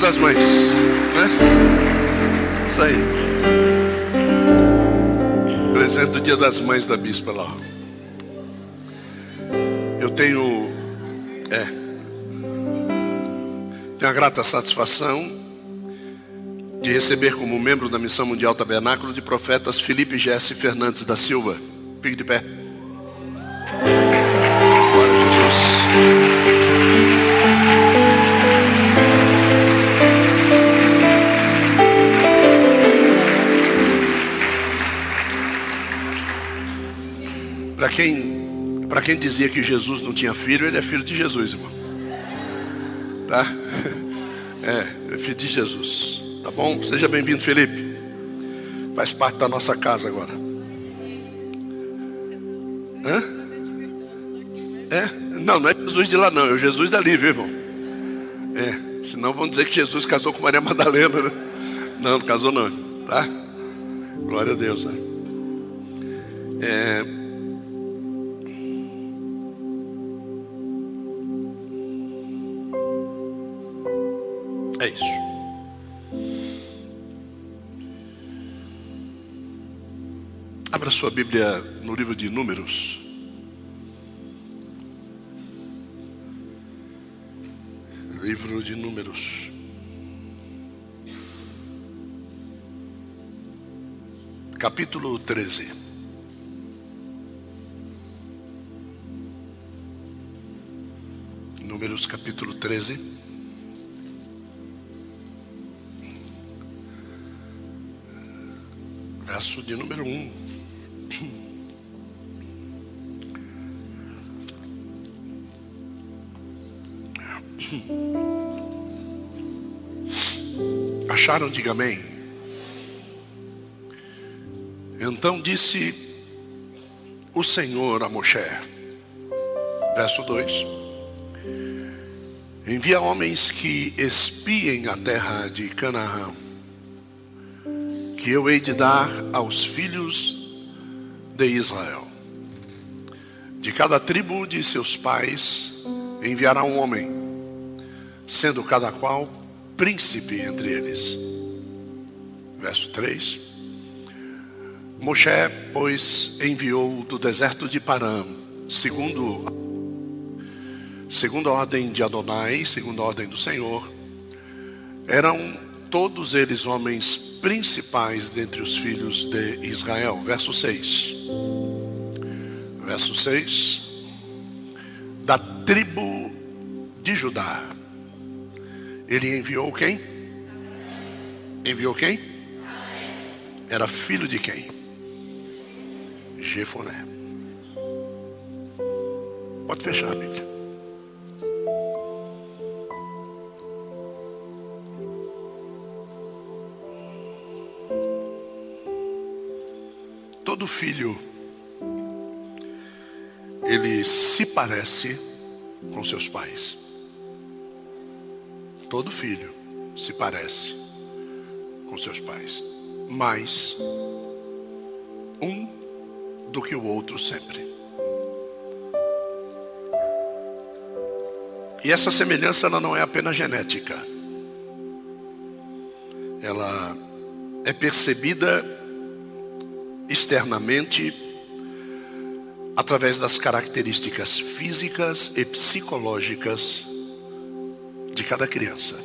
Dia das Mães, né? Isso aí. Presente do Dia das Mães da Bispa lá. Eu tenho, é, tenho a grata satisfação de receber como membro da Missão Mundial Tabernáculo de Profetas Felipe Jesse Fernandes da Silva. Fique de pé. Para quem, quem dizia que Jesus não tinha filho, ele é filho de Jesus, irmão. Tá? É, é filho de Jesus. Tá bom? Seja bem-vindo, Felipe. Faz parte da nossa casa agora. Hã? É? Não, não é Jesus de lá, não. É o Jesus dali, viu, irmão? É. Senão vão dizer que Jesus casou com Maria Madalena, né? Não, não casou, não. Tá? Glória a Deus, né? É Abra sua Bíblia no livro de Números. Livro de Números. Capítulo 13. Números capítulo 13. Verso de número 1. Acharam? Diga amém. Então disse o Senhor a Moshe, verso 2: Envia homens que espiem a terra de Canaã, que eu hei de dar aos filhos de Israel. De cada tribo de seus pais enviará um homem, sendo cada qual príncipe entre eles. Verso 3. Moshe, pois, enviou do deserto de Parã, segundo, segundo a ordem de Adonai, segundo a ordem do Senhor, eram todos eles homens principais dentre os filhos de Israel. Verso 6. Verso 6. Da tribo de Judá. Ele enviou quem? Enviou quem? Era filho de quem? Jefoné. Pode fechar a Bíblia. Todo filho ele se parece com seus pais. Todo filho se parece com seus pais, mais um do que o outro sempre. E essa semelhança ela não é apenas genética. Ela é percebida externamente através das características físicas e psicológicas de cada criança.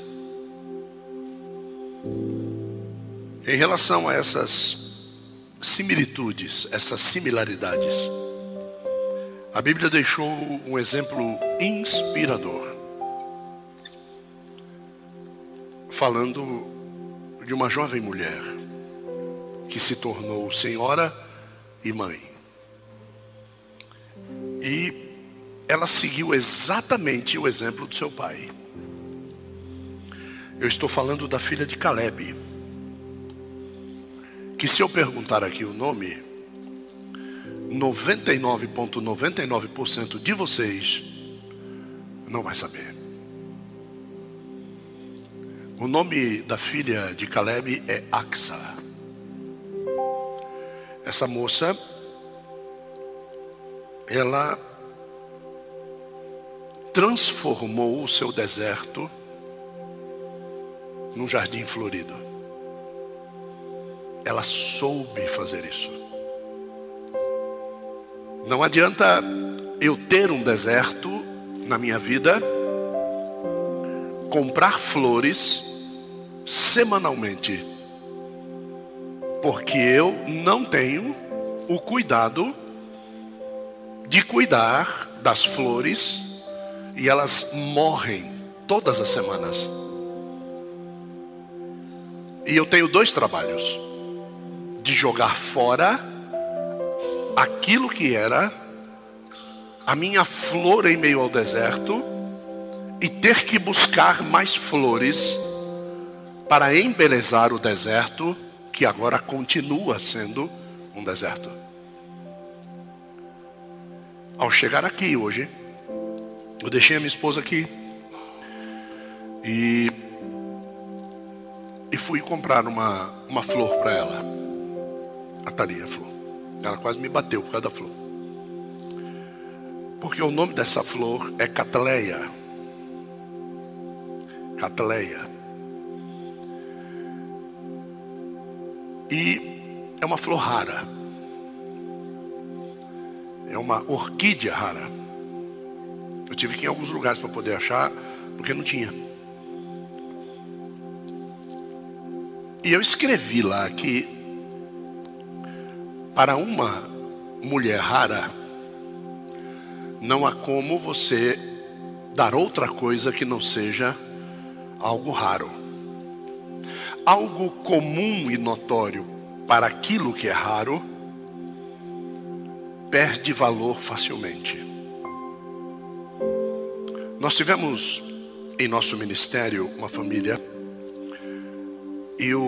Em relação a essas similitudes, essas similaridades, a Bíblia deixou um exemplo inspirador, falando de uma jovem mulher que se tornou senhora e mãe. E ela seguiu exatamente o exemplo do seu pai. Eu estou falando da filha de Caleb. Que se eu perguntar aqui o nome, 99,99% de vocês não vai saber. O nome da filha de Caleb é Axa. Essa moça, ela transformou o seu deserto num jardim florido. Ela soube fazer isso. Não adianta eu ter um deserto na minha vida, comprar flores semanalmente, porque eu não tenho o cuidado de cuidar das flores e elas morrem todas as semanas. E eu tenho dois trabalhos: de jogar fora aquilo que era a minha flor em meio ao deserto e ter que buscar mais flores para embelezar o deserto que agora continua sendo um deserto. Ao chegar aqui hoje, eu deixei a minha esposa aqui e, e fui comprar uma, uma flor para ela. A Thalia, flor. Ela quase me bateu por causa da flor. Porque o nome dessa flor é Catleia. Catleia. E é uma flor rara. É uma orquídea rara. Eu tive que ir em alguns lugares para poder achar, porque não tinha. E eu escrevi lá que para uma mulher rara, não há como você dar outra coisa que não seja algo raro. Algo comum e notório para aquilo que é raro perde valor facilmente. Nós tivemos em nosso ministério uma família e o,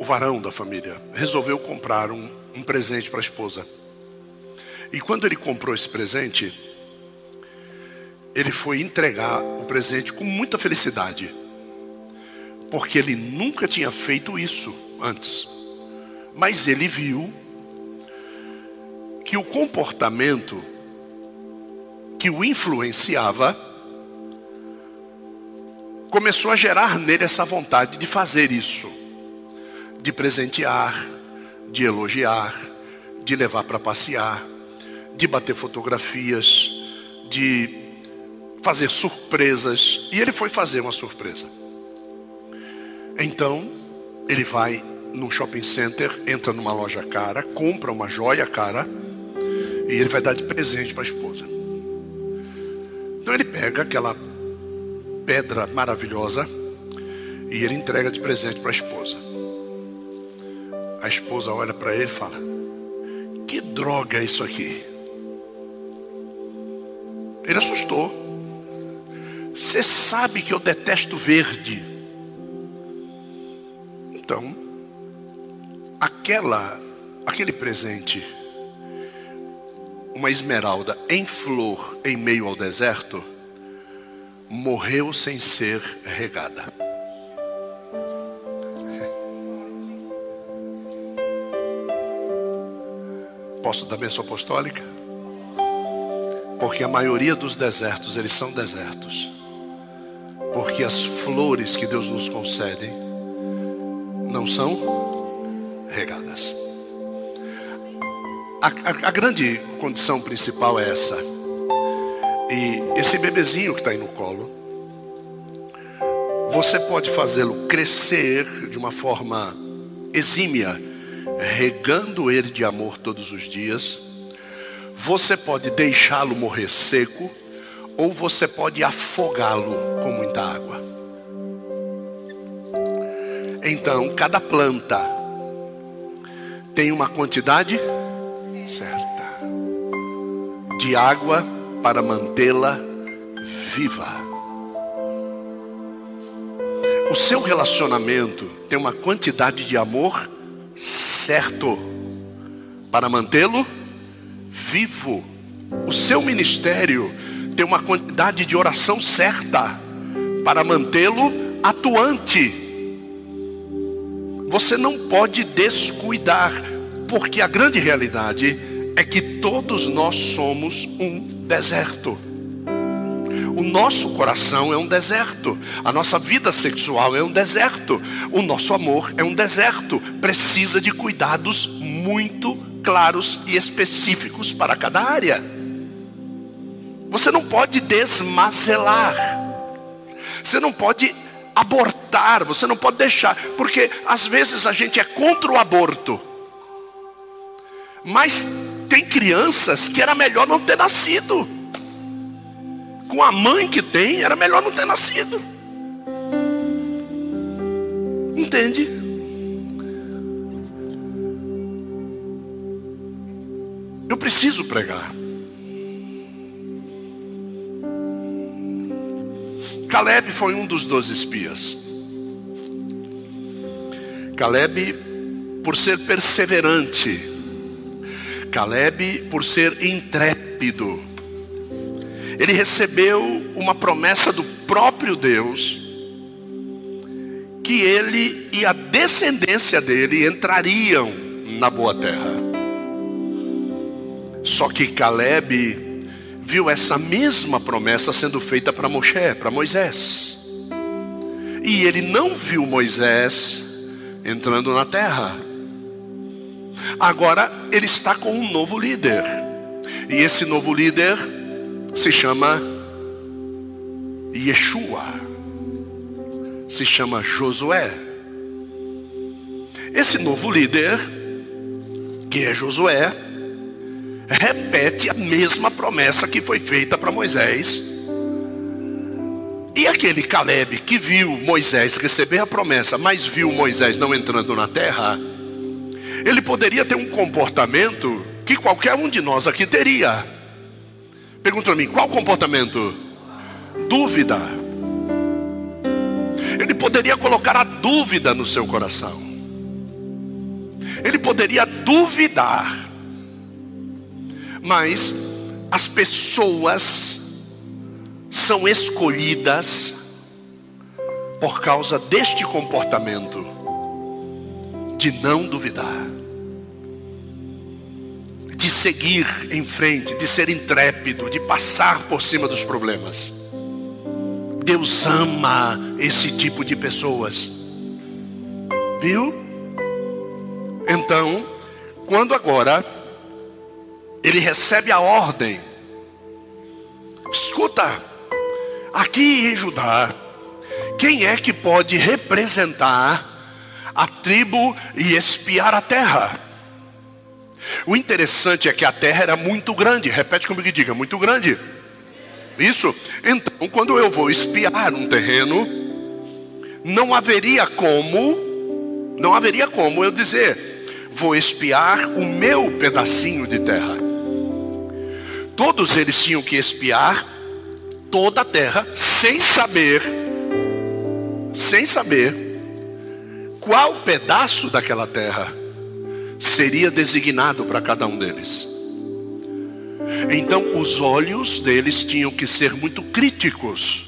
o varão da família resolveu comprar um, um presente para a esposa. E quando ele comprou esse presente, ele foi entregar o presente com muita felicidade, porque ele nunca tinha feito isso antes. Mas ele viu que o comportamento que o influenciava começou a gerar nele essa vontade de fazer isso, de presentear, de elogiar, de levar para passear, de bater fotografias, de fazer surpresas. E ele foi fazer uma surpresa. Então, ele vai num shopping center, entra numa loja cara, compra uma joia cara e ele vai dar de presente para a esposa. Então ele pega aquela pedra maravilhosa e ele entrega de presente para a esposa. A esposa olha para ele e fala: Que droga é isso aqui? Ele assustou. Você sabe que eu detesto verde. Então, aquela, aquele presente, uma esmeralda em flor em meio ao deserto, morreu sem ser regada. Posso dar bênção apostólica? Porque a maioria dos desertos, eles são desertos. Porque as flores que Deus nos concede não são regadas. A, a, a grande condição principal é essa e esse bebezinho que está aí no colo, você pode fazê-lo crescer de uma forma exímia, regando ele de amor todos os dias. Você pode deixá-lo morrer seco, ou você pode afogá-lo com muita água. Então, cada planta tem uma quantidade certa de água para mantê-la viva. O seu relacionamento tem uma quantidade de amor certo para mantê-lo vivo. O seu ministério tem uma quantidade de oração certa para mantê-lo atuante. Você não pode descuidar, porque a grande realidade é que todos nós somos um deserto. O nosso coração é um deserto, a nossa vida sexual é um deserto, o nosso amor é um deserto, precisa de cuidados muito claros e específicos para cada área. Você não pode desmazelar, você não pode abortar, você não pode deixar, porque às vezes a gente é contra o aborto, mas tem crianças que era melhor não ter nascido com a mãe que tem, era melhor não ter nascido. Entende? Eu preciso pregar. Caleb foi um dos doze espias. Caleb, por ser perseverante, Caleb, por ser intrépido, ele recebeu uma promessa do próprio Deus que ele e a descendência dele entrariam na boa terra. Só que Caleb viu essa mesma promessa sendo feita para Moshe, para Moisés. E ele não viu Moisés entrando na terra. Agora ele está com um novo líder. E esse novo líder se chama Yeshua, se chama Josué. Esse novo líder, que é Josué, repete a mesma promessa que foi feita para Moisés. E aquele Caleb que viu Moisés receber a promessa, mas viu Moisés não entrando na terra, ele poderia ter um comportamento que qualquer um de nós aqui teria. Pergunta para mim, qual comportamento? Dúvida. Ele poderia colocar a dúvida no seu coração. Ele poderia duvidar. Mas as pessoas são escolhidas por causa deste comportamento de não duvidar de seguir em frente, de ser intrépido, de passar por cima dos problemas. Deus ama esse tipo de pessoas. Viu? Então, quando agora ele recebe a ordem, escuta, aqui em Judá, quem é que pode representar a tribo e espiar a terra? O interessante é que a terra era muito grande. Repete comigo e diga: muito grande. Isso. Então, quando eu vou espiar um terreno, não haveria como, não haveria como eu dizer, vou espiar o meu pedacinho de terra. Todos eles tinham que espiar toda a terra sem saber, sem saber qual pedaço daquela terra seria designado para cada um deles. Então, os olhos deles tinham que ser muito críticos.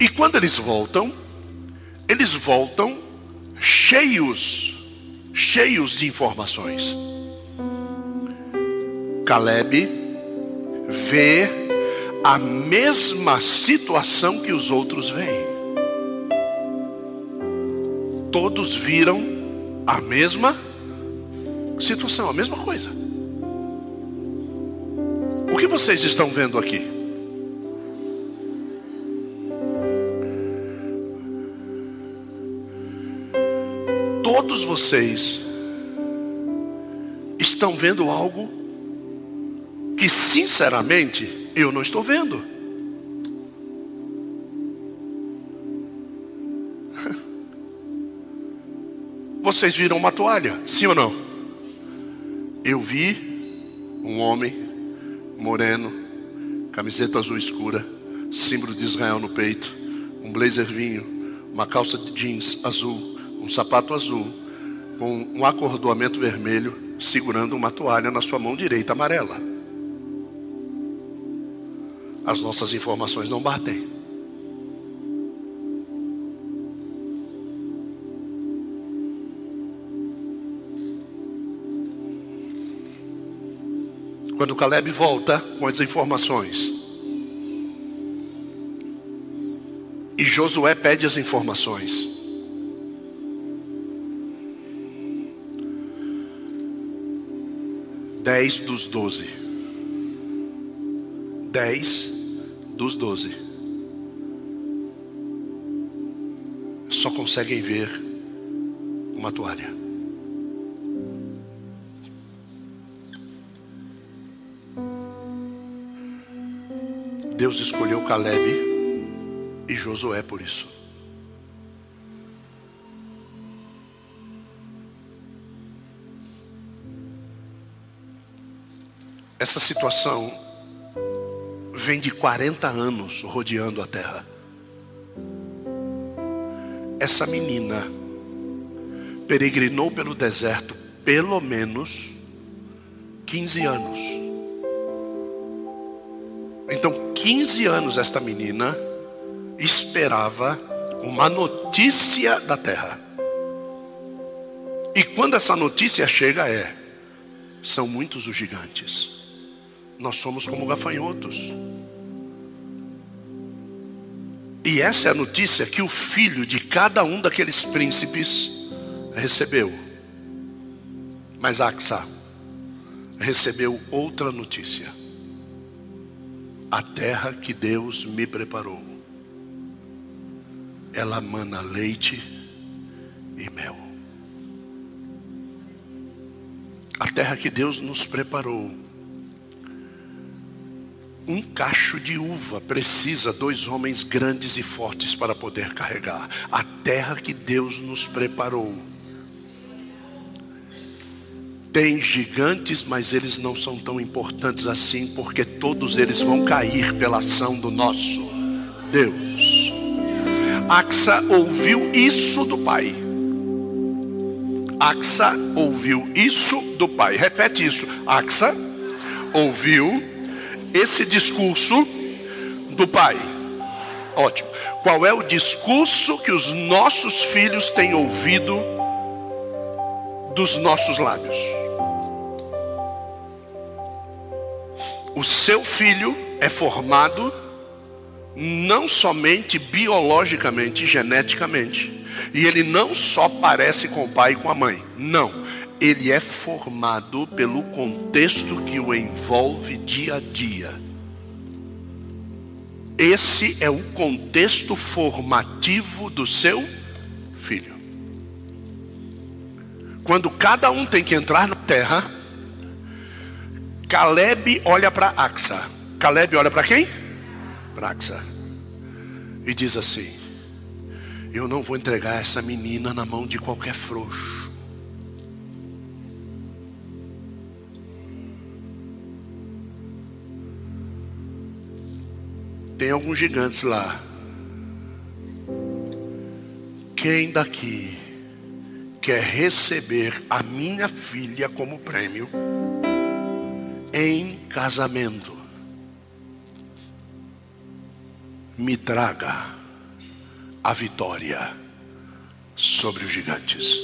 E quando eles voltam, eles voltam cheios, cheios de informações. Caleb vê a mesma situação que os outros veem. Todos viram a mesma situação, a mesma coisa. O que vocês estão vendo aqui? Todos vocês estão vendo algo que, sinceramente, eu não estou vendo. Vocês viram uma toalha, sim ou não? Eu vi um homem moreno, camiseta azul escura, símbolo de Israel no peito, um blazer vinho, uma calça de jeans azul, um sapato azul, com um acordoamento vermelho, segurando uma toalha na sua mão direita amarela. As nossas informações não batem. Quando Caleb volta com as informações, E Josué pede as informações. Dez dos doze. Dez dos doze. Só conseguem ver uma toalha. Deus escolheu Caleb e Josué por isso. Essa situação vem de 40 anos rodeando a terra. Essa menina peregrinou pelo deserto pelo menos 15 anos. Então, 15 anos esta menina esperava uma notícia da terra. E quando essa notícia chega é: são muitos os gigantes. Nós somos como gafanhotos. E essa é a notícia que o filho de cada um daqueles príncipes recebeu. Mas Axa recebeu outra notícia. A terra que Deus me preparou ela mana leite e mel. A terra que Deus nos preparou. Um cacho de uva precisa dois homens grandes e fortes para poder carregar. A terra que Deus nos preparou. Tem gigantes, mas eles não são tão importantes assim, porque todos eles vão cair pela ação do nosso Deus. Axa ouviu isso do pai. Axa ouviu isso do pai. Repete isso. Axa ouviu esse discurso do pai. Ótimo. Qual é o discurso que os nossos filhos têm ouvido dos nossos lábios? O seu filho é formado não somente biologicamente, geneticamente. E ele não só parece com o pai e com a mãe. Não. Ele é formado pelo contexto que o envolve dia a dia. Esse é o contexto formativo do seu filho. Quando cada um tem que entrar na terra, Caleb olha para Axa. Caleb olha para quem? Praxa. E diz assim: Eu não vou entregar essa menina na mão de qualquer frouxo. Tem alguns gigantes lá. Quem daqui quer receber a minha filha como prêmio em casamento? me traga a vitória sobre os gigantes.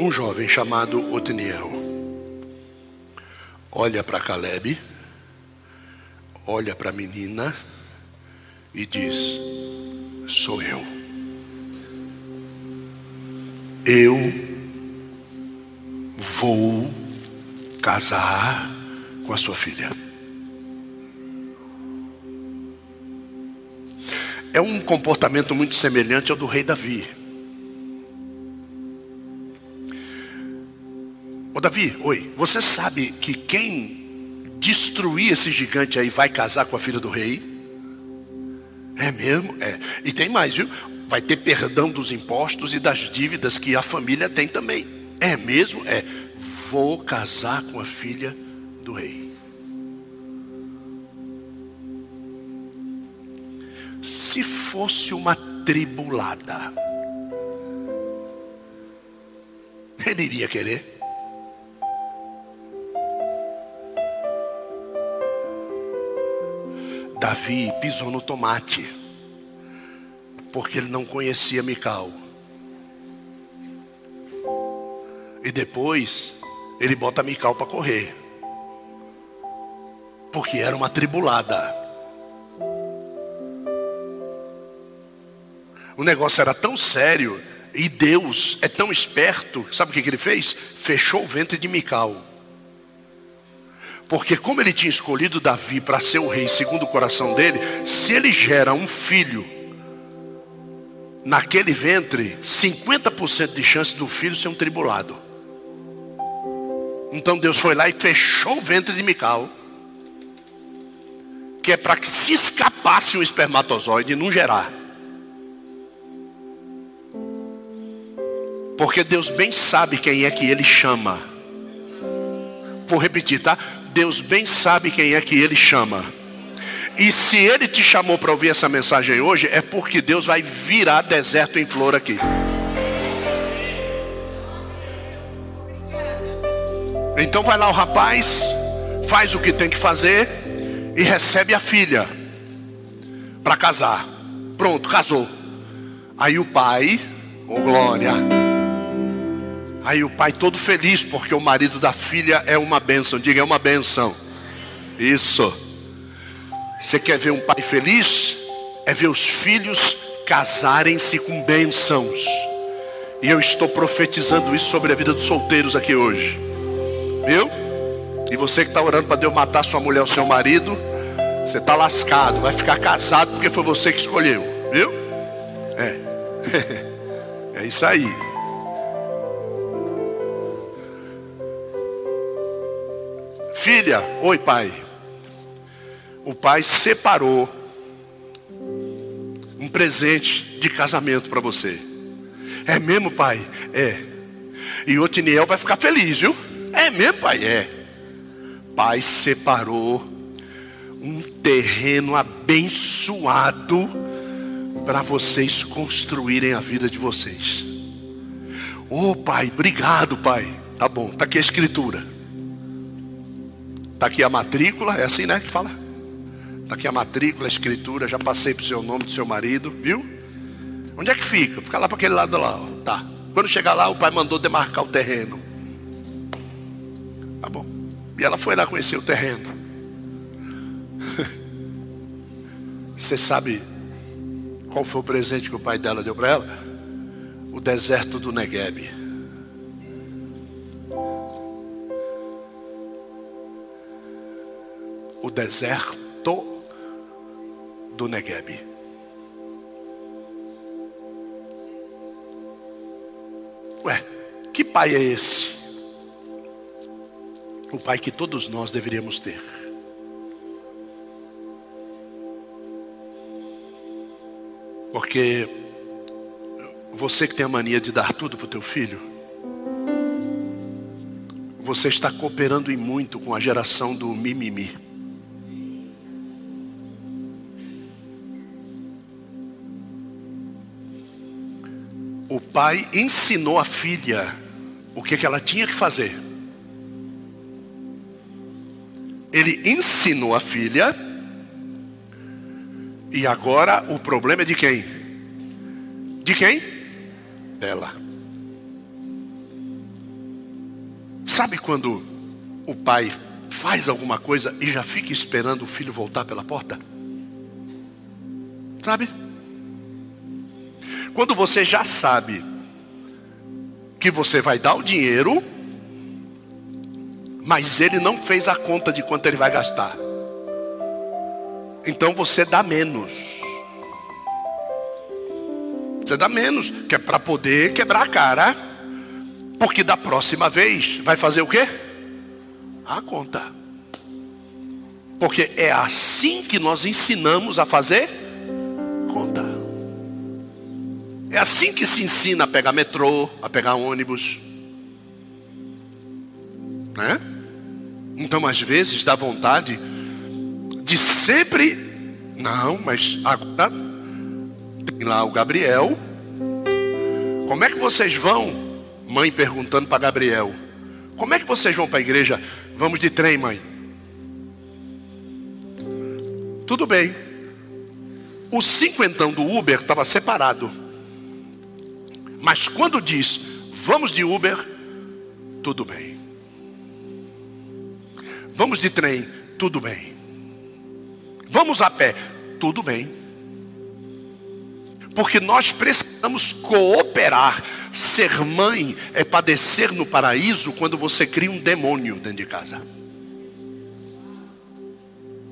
Um jovem chamado Otniel olha para Caleb, olha para a menina e diz: Sou eu. Eu vou casar com a sua filha. É um comportamento muito semelhante ao do rei Davi. Ô Davi, oi, você sabe que quem destruir esse gigante aí vai casar com a filha do rei? É mesmo? É. E tem mais, viu? Vai ter perdão dos impostos e das dívidas que a família tem também. É mesmo? É vou casar com a filha do rei. Se fosse uma tribulada, ele iria querer. Davi pisou no tomate, porque ele não conhecia Mical. E depois ele bota Mical para correr. Porque era uma tribulada. O negócio era tão sério e Deus é tão esperto, sabe o que, que ele fez? Fechou o ventre de Mical. Porque como ele tinha escolhido Davi para ser o rei segundo o coração dele, se ele gera um filho naquele ventre, 50% de chance do filho ser um tribulado. Então Deus foi lá e fechou o ventre de Mical. Que é para que se escapasse um espermatozoide e não gerar. Porque Deus bem sabe quem é que ele chama. Vou repetir, tá? Deus bem sabe quem é que Ele chama. E se Ele te chamou para ouvir essa mensagem hoje, é porque Deus vai virar deserto em flor aqui. Então vai lá o rapaz, faz o que tem que fazer e recebe a filha para casar. Pronto, casou. Aí o pai, oh glória, Aí o pai todo feliz porque o marido da filha é uma benção. Diga, é uma benção. Isso. Você quer ver um pai feliz? É ver os filhos casarem-se com bênçãos. E eu estou profetizando isso sobre a vida dos solteiros aqui hoje. Viu? E você que está orando para Deus matar sua mulher ou seu marido, você está lascado. Vai ficar casado porque foi você que escolheu. Viu? É. É isso aí. Filha, oi pai. O pai separou um presente de casamento para você. É mesmo, pai? É. E o Otiniel vai ficar feliz, viu? É mesmo, pai? É. Pai separou um terreno abençoado para vocês construírem a vida de vocês. Ô oh, pai, obrigado, pai. Tá bom, tá aqui a escritura. Está aqui a matrícula, é assim né que fala? Está aqui a matrícula, a escritura, já passei para o seu nome do seu marido, viu? Onde é que fica? Fica lá para aquele lado lá, ó. tá. Quando chegar lá, o pai mandou demarcar o terreno. Tá bom. E ela foi lá conhecer o terreno. Você sabe qual foi o presente que o pai dela deu para ela? O deserto do Negueb. O deserto do Negueb. Ué, que pai é esse? O pai que todos nós deveríamos ter. Porque você que tem a mania de dar tudo para o teu filho, você está cooperando em muito com a geração do mimimi. O pai ensinou a filha o que, ela tinha que fazer. Ele ensinou a filha, e agora o problema é de quem? De quem? Dela. Sabe quando o pai faz alguma coisa e já fica esperando o filho voltar pela porta? Sabe? Quando você já sabe que você vai dar o dinheiro, mas ele não fez a conta de quanto ele vai gastar. Então você dá menos. Você dá menos, que é para poder quebrar a cara. Porque da próxima vez vai fazer o quê? A conta. Porque é assim que nós ensinamos a fazer conta. É assim que se ensina a pegar metrô, a pegar ônibus. Né? Então, às vezes, dá vontade de sempre. Não, mas agora tem lá o Gabriel. Como é que vocês vão? Mãe perguntando para Gabriel: Como é que vocês vão para a igreja? Vamos de trem, mãe. Tudo bem. O cinquentão do Uber estava separado. Mas quando diz, vamos de Uber, tudo bem. Vamos de trem, tudo bem. Vamos a pé, tudo bem. Porque nós precisamos cooperar. Ser mãe é padecer no paraíso quando você cria um demônio dentro de casa.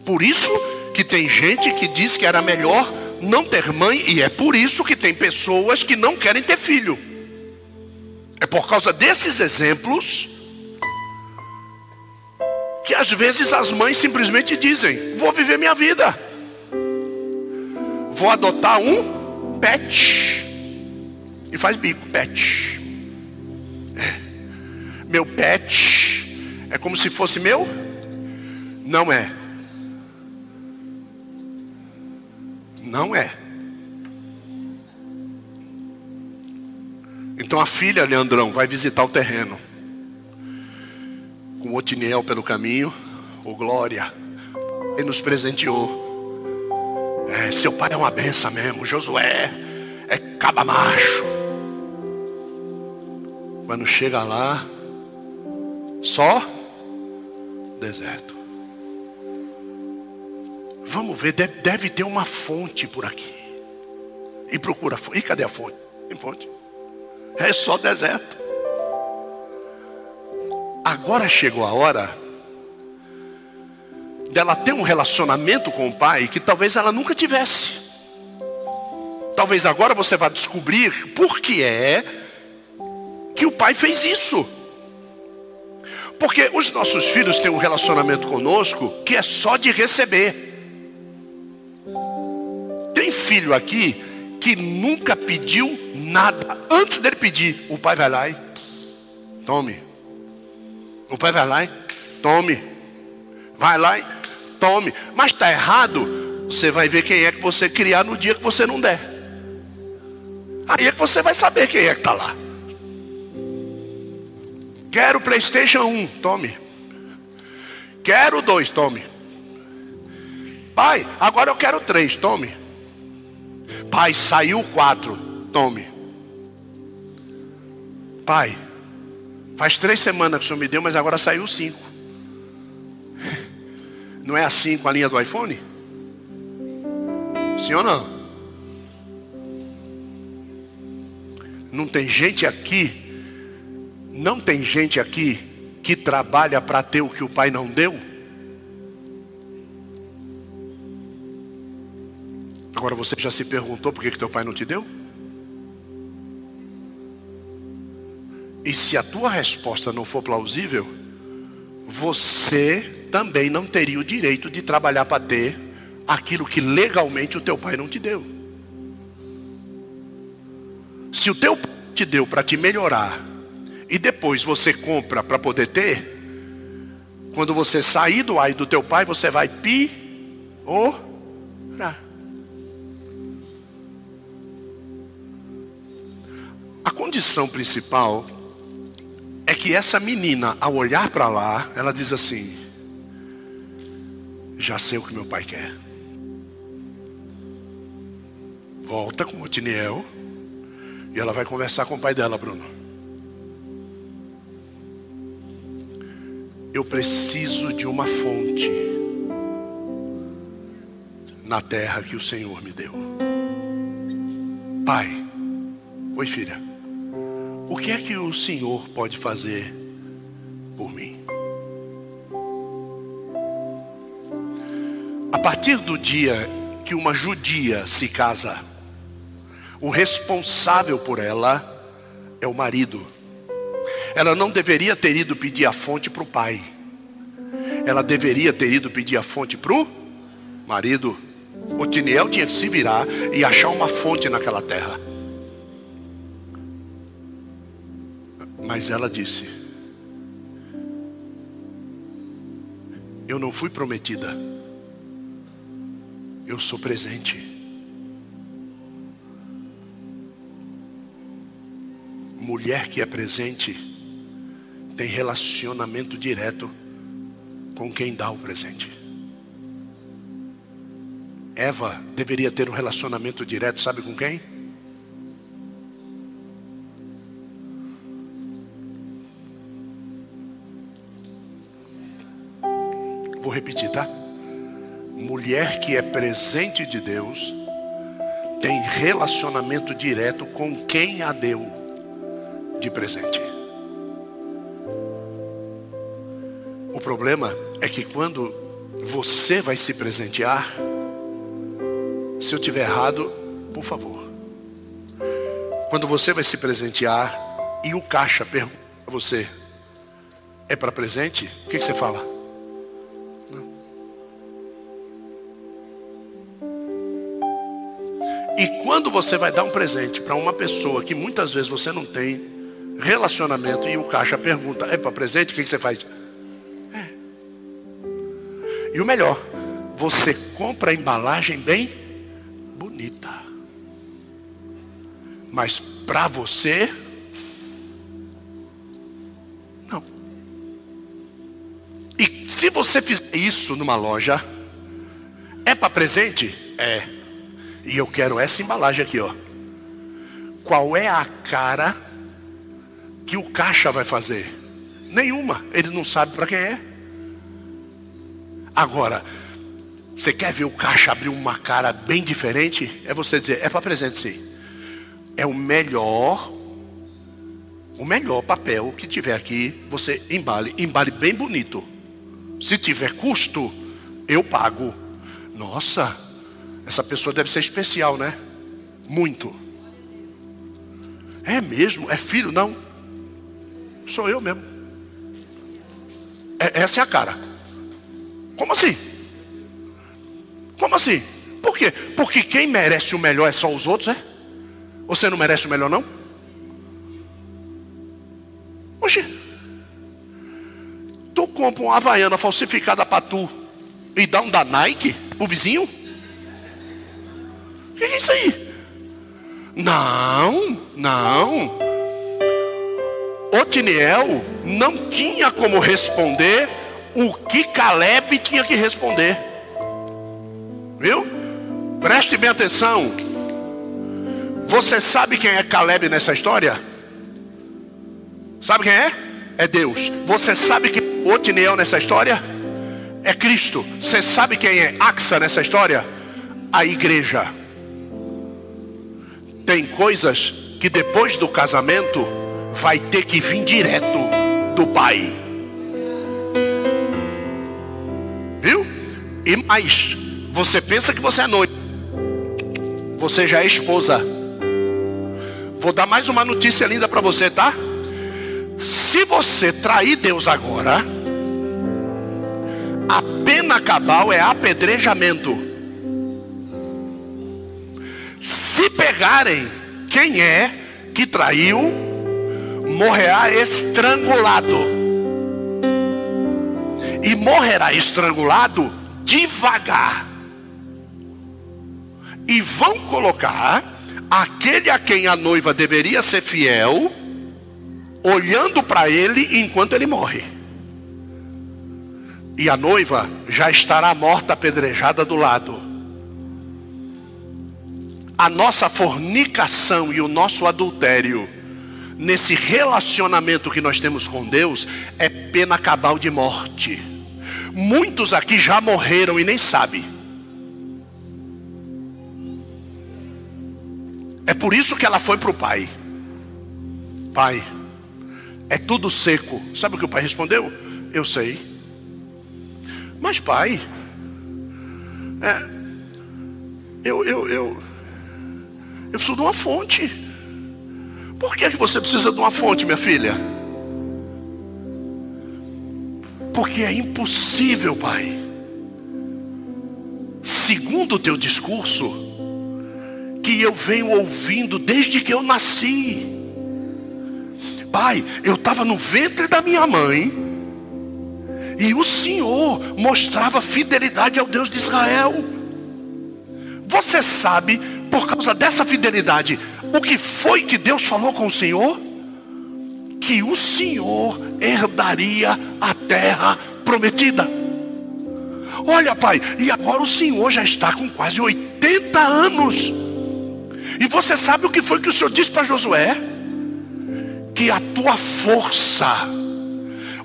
Por isso que tem gente que diz que era melhor não ter mãe, e é por isso que tem pessoas que não querem ter filho. É por causa desses exemplos que às vezes as mães simplesmente dizem: Vou viver minha vida, vou adotar um pet. E faz bico, pet. É. Meu pet é como se fosse meu? Não é. Não é. Então a filha, Leandrão, vai visitar o terreno. Com o Otiniel pelo caminho. Oh, glória. Ele nos presenteou. É, seu pai é uma benção mesmo. Josué é caba macho. Quando chega lá, só deserto. Vamos ver, deve, deve ter uma fonte por aqui. E procura a fonte. E cadê a fonte? Tem fonte. É só deserto. Agora chegou a hora dela ter um relacionamento com o pai que talvez ela nunca tivesse. Talvez agora você vá descobrir por que é que o pai fez isso. Porque os nossos filhos têm um relacionamento conosco que é só de receber. Tem filho aqui que nunca pediu nada. Antes dele pedir, o pai vai lá e tome. O pai vai lá e tome. Vai lá e tome. Mas está errado, você vai ver quem é que você criar no dia que você não der. Aí é que você vai saber quem é que está lá. Quero Playstation 1, tome. Quero dois, tome. Pai, agora eu quero três, tome. Pai, saiu quatro, tome. Pai, faz três semanas que o senhor me deu, mas agora saiu cinco. Não é assim com a linha do iPhone? Sim ou não? Não tem gente aqui, não tem gente aqui que trabalha para ter o que o pai não deu? Agora você já se perguntou por que, que teu pai não te deu? E se a tua resposta não for plausível, você também não teria o direito de trabalhar para ter aquilo que legalmente o teu pai não te deu. Se o teu pai te deu para te melhorar e depois você compra para poder ter, quando você sair do ai do teu pai, você vai piorar. A condição principal é que essa menina, ao olhar para lá, ela diz assim: já sei o que meu pai quer. Volta com o Otiniel. E ela vai conversar com o pai dela, Bruno. Eu preciso de uma fonte na terra que o Senhor me deu. Pai, oi filha, o que é que o Senhor pode fazer por mim? A partir do dia que uma judia se casa, o responsável por ela é o marido. Ela não deveria ter ido pedir a fonte para o pai. Ela deveria ter ido pedir a fonte para o marido. O Tiniel tinha que se virar e achar uma fonte naquela terra. Mas ela disse: Eu não fui prometida. Eu sou presente. Mulher que é presente tem relacionamento direto com quem dá o presente. Eva deveria ter um relacionamento direto, sabe com quem? Vou repetir, tá? Mulher que é presente de Deus tem relacionamento direto com quem a deu de presente. O problema é que quando você vai se presentear, se eu tiver errado, por favor. Quando você vai se presentear e o caixa pergunta a você: é para presente? O que, que você fala? E quando você vai dar um presente para uma pessoa que muitas vezes você não tem relacionamento e o caixa pergunta: é para presente? O que, que você faz? É. E o melhor, você compra a embalagem bem bonita. Mas para você, não. E se você fizer isso numa loja, é para presente? É. E eu quero essa embalagem aqui, ó. Qual é a cara que o caixa vai fazer? Nenhuma. Ele não sabe para quem é. Agora, você quer ver o caixa abrir uma cara bem diferente? É você dizer, é para presente sim. É o melhor, o melhor papel que tiver aqui, você embale, embale bem bonito. Se tiver custo, eu pago. Nossa, essa pessoa deve ser especial, né? Muito. É mesmo? É filho? Não. Sou eu mesmo. É, essa é a cara. Como assim? Como assim? Por quê? Porque quem merece o melhor é só os outros, é? Você não merece o melhor, não? Oxi. Tu compra uma havaiana falsificada para tu e dá um da Nike pro vizinho? Que é isso aí? Não, não. Otiniel não tinha como responder o que Caleb tinha que responder. Viu? Preste bem atenção. Você sabe quem é Caleb nessa história? Sabe quem é? É Deus. Você sabe quem é Otiniel nessa história? É Cristo. Você sabe quem é Axa nessa história? A igreja. Tem coisas que depois do casamento vai ter que vir direto do pai. Viu? E mais, você pensa que você é noiva. Você já é esposa. Vou dar mais uma notícia linda para você, tá? Se você trair Deus agora, a pena cabal é apedrejamento. Se pegarem quem é que traiu, morrerá estrangulado. E morrerá estrangulado devagar e vão colocar aquele a quem a noiva deveria ser fiel, olhando para ele enquanto ele morre. E a noiva já estará morta apedrejada do lado. A nossa fornicação e o nosso adultério, nesse relacionamento que nós temos com Deus, é pena cabal de morte. Muitos aqui já morreram e nem sabem. É por isso que ela foi para o pai. Pai, é tudo seco. Sabe o que o pai respondeu? Eu sei. Mas pai, é, eu, eu, eu, eu preciso de uma fonte. Por que, é que você precisa de uma fonte, minha filha? Porque é impossível, pai. Segundo o teu discurso, que eu venho ouvindo desde que eu nasci. Pai, eu estava no ventre da minha mãe, e o Senhor mostrava fidelidade ao Deus de Israel. Você sabe, por causa dessa fidelidade, o que foi que Deus falou com o Senhor? Que o Senhor herdaria a terra prometida. Olha, pai, e agora o Senhor já está com quase 80 anos. E você sabe o que foi que o Senhor disse para Josué? Que a tua força,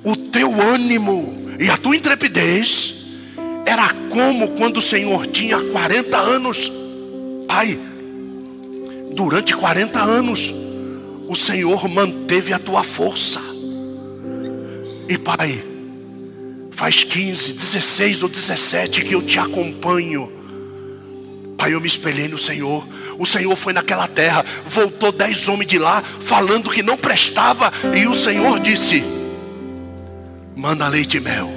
o teu ânimo e a tua intrepidez era como quando o Senhor tinha 40 anos. Pai, durante 40 anos, o Senhor manteve a tua força. E Pai, faz 15, 16 ou 17 que eu te acompanho. Pai, eu me espelhei no Senhor. O Senhor foi naquela terra, voltou dez homens de lá, falando que não prestava, e o Senhor disse: Manda leite e mel.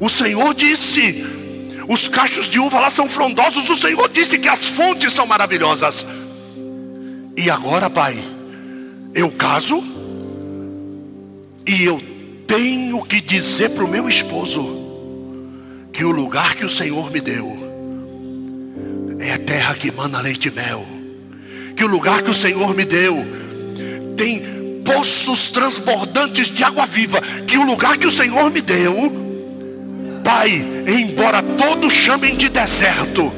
O Senhor disse: Os cachos de uva lá são frondosos. O Senhor disse que as fontes são maravilhosas. E agora, Pai, eu caso e eu tenho que dizer para o meu esposo que o lugar que o Senhor me deu é a terra que manda leite e mel. Que o lugar que o Senhor me deu tem poços transbordantes de água viva. Que o lugar que o Senhor me deu, Pai, embora todos chamem de deserto,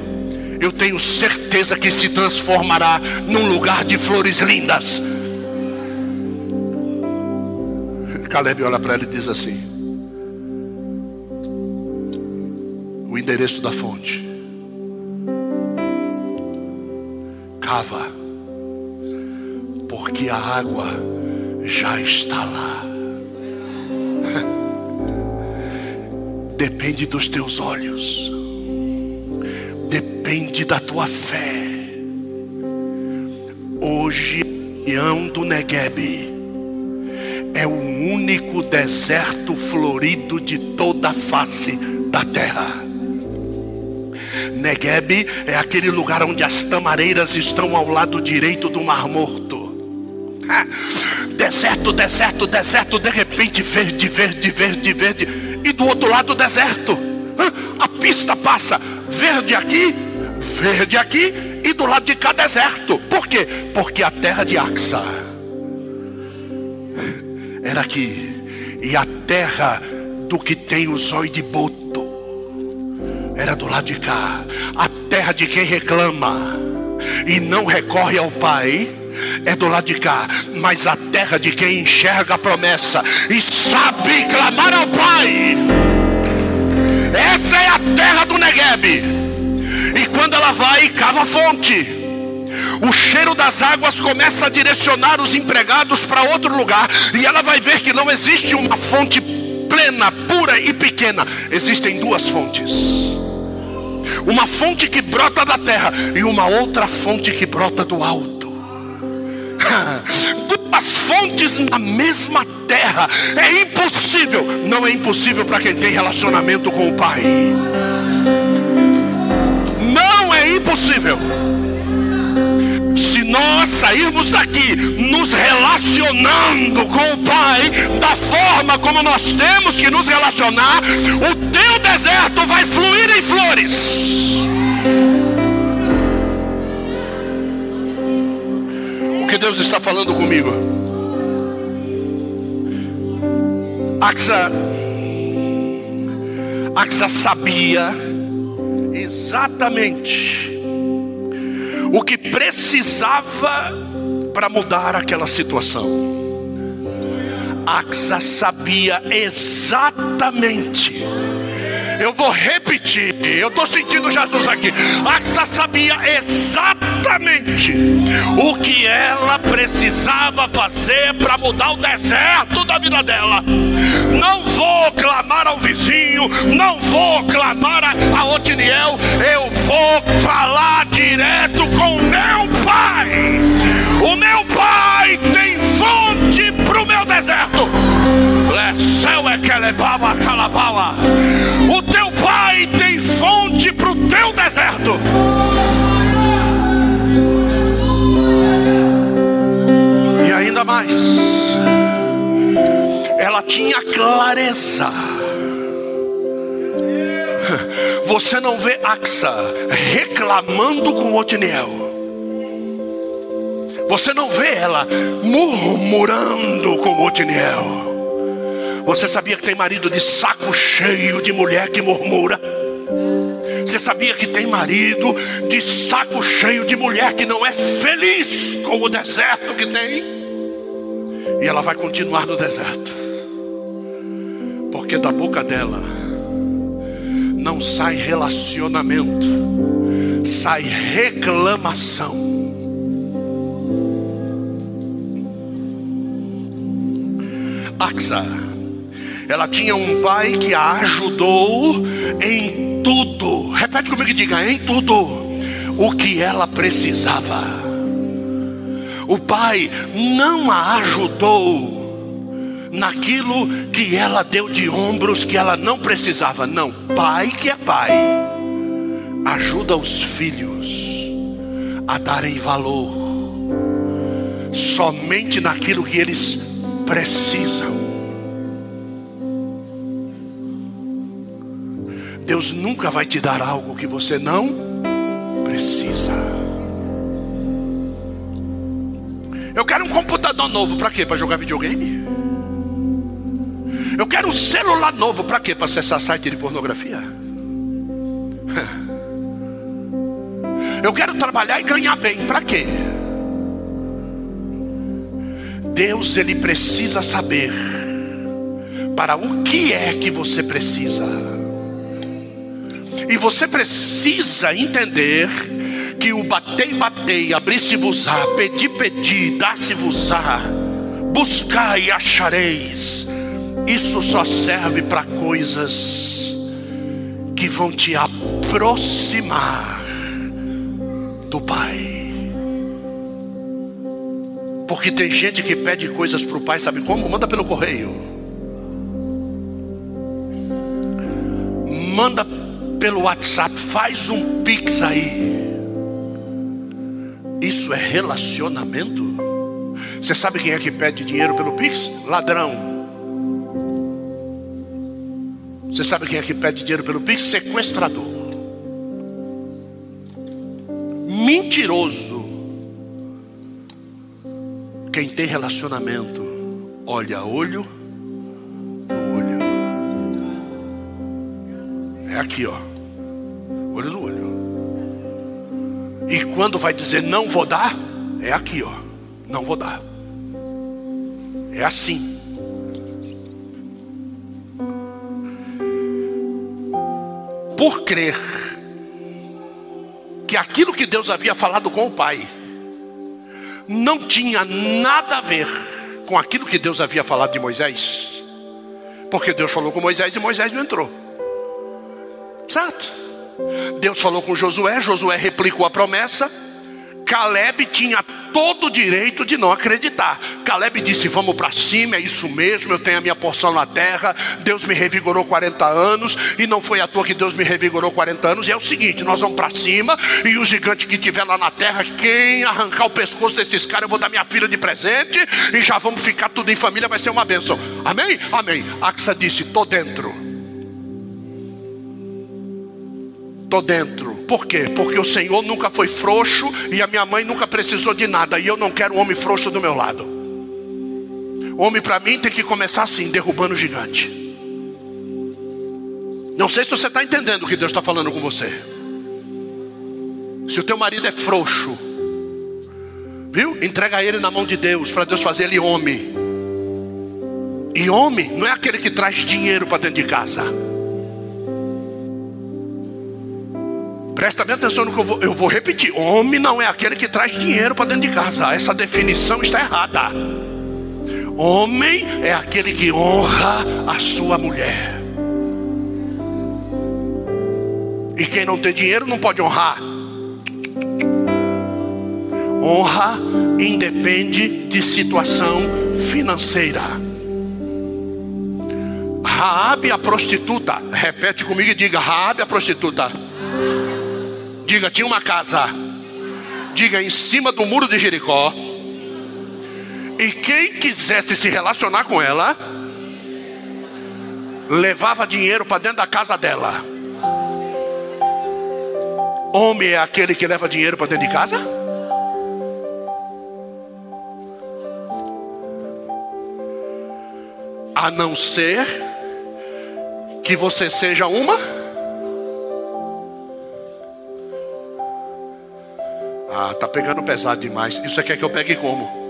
eu tenho certeza que se transformará num lugar de flores lindas. Caleb olha para ela e diz assim: O endereço da fonte. Cava, porque a água já está lá. Depende dos teus olhos depende da tua fé. Hoje, Ião do Negueb é o único deserto florido de toda a face da terra. Negueb é aquele lugar onde as tamareiras estão ao lado direito do Mar Morto. Deserto, deserto, deserto, de repente verde, verde, verde, verde, e do outro lado deserto. A pista passa verde aqui, verde aqui e do lado de cá deserto. Por quê? Porque a terra de Axa era aqui e a terra do que tem o zóio de boto era do lado de cá. A terra de quem reclama e não recorre ao Pai é do lado de cá, mas a terra de quem enxerga a promessa e sabe clamar ao Pai. Essa é a terra do Negueb. E quando ela vai, cava a fonte. O cheiro das águas começa a direcionar os empregados para outro lugar. E ela vai ver que não existe uma fonte plena, pura e pequena. Existem duas fontes. Uma fonte que brota da terra e uma outra fonte que brota do alto. Duas fontes na mesma terra. É impossível. Não é impossível para quem tem relacionamento com o Pai. Não é impossível. Se nós sairmos daqui nos relacionando com o Pai da forma como nós temos que nos relacionar, o teu deserto vai fluir em flores. Deus está falando comigo? Axa, Axa sabia exatamente o que precisava para mudar aquela situação. Axa sabia exatamente eu vou repetir. Eu estou sentindo Jesus aqui. Axa sabia exatamente o que ela precisava fazer para mudar o deserto da vida dela. Não vou clamar ao vizinho, não vou clamar a, a Otiniel, eu vou falar direto com meu pai. O meu pai tem fonte para o meu deserto. O teu pai tem fonte para o teu deserto. E ainda mais, ela tinha clareza. Você não vê Axa reclamando com Otiniel. Você não vê ela murmurando com Otiniel. Você sabia que tem marido de saco cheio de mulher que murmura? Você sabia que tem marido de saco cheio de mulher que não é feliz com o deserto que tem? E ela vai continuar no deserto, porque da boca dela não sai relacionamento, sai reclamação. Axa, ela tinha um pai que a ajudou em tudo. Repete comigo e diga: em tudo o que ela precisava. O pai não a ajudou naquilo que ela deu de ombros que ela não precisava. Não, pai que é pai, ajuda os filhos a darem valor somente naquilo que eles precisam. Deus nunca vai te dar algo que você não precisa. Eu quero um computador novo, para quê? Para jogar videogame? Eu quero um celular novo, para quê? Para acessar site de pornografia? Eu quero trabalhar e ganhar bem, para quê? Deus ele precisa saber para o que é que você precisa. E você precisa entender que o batei, batei, abrir-se-vos-á, pedir, pedir, dar-se-vos-á, buscar e achareis. Isso só serve para coisas que vão te aproximar do Pai. Porque tem gente que pede coisas para o Pai, sabe como? Manda pelo correio. Manda pelo WhatsApp, faz um pix aí. Isso é relacionamento? Você sabe quem é que pede dinheiro pelo pix? Ladrão. Você sabe quem é que pede dinheiro pelo Pix? Sequestrador. Mentiroso. Quem tem relacionamento, olha olho no olho. É aqui, ó. Olho no olho. E quando vai dizer não vou dar, é aqui, ó. Não vou dar. É assim. Por crer que aquilo que Deus havia falado com o pai não tinha nada a ver com aquilo que Deus havia falado de Moisés, porque Deus falou com Moisés e Moisés não entrou, certo? Deus falou com Josué, Josué replicou a promessa, Caleb tinha todo o direito de não acreditar. Caleb disse: Vamos para cima, é isso mesmo, eu tenho a minha porção na terra. Deus me revigorou 40 anos, e não foi à toa que Deus me revigorou 40 anos. E é o seguinte: nós vamos para cima, e o gigante que tiver lá na terra, quem arrancar o pescoço desses caras, eu vou dar minha filha de presente, e já vamos ficar tudo em família, vai ser uma bênção. Amém? Amém. Axa disse: Estou dentro. Estou dentro. Por quê? Porque o Senhor nunca foi frouxo e a minha mãe nunca precisou de nada. E eu não quero um homem frouxo do meu lado. Homem para mim tem que começar assim, derrubando o gigante. Não sei se você está entendendo o que Deus está falando com você. Se o teu marido é frouxo, viu? Entrega ele na mão de Deus para Deus fazer ele homem. E homem não é aquele que traz dinheiro para dentro de casa. Presta bem atenção no que eu vou, eu vou repetir. Homem não é aquele que traz dinheiro para dentro de casa. Essa definição está errada. Homem é aquele que honra a sua mulher. E quem não tem dinheiro não pode honrar. Honra independe de situação financeira. Raabe a prostituta, repete comigo e diga: Raabe a prostituta Diga, tinha uma casa. Diga, em cima do muro de Jericó. E quem quisesse se relacionar com ela, levava dinheiro para dentro da casa dela. Homem é aquele que leva dinheiro para dentro de casa? A não ser que você seja uma Ah, tá pegando pesado demais. Isso aqui é que eu pegue como?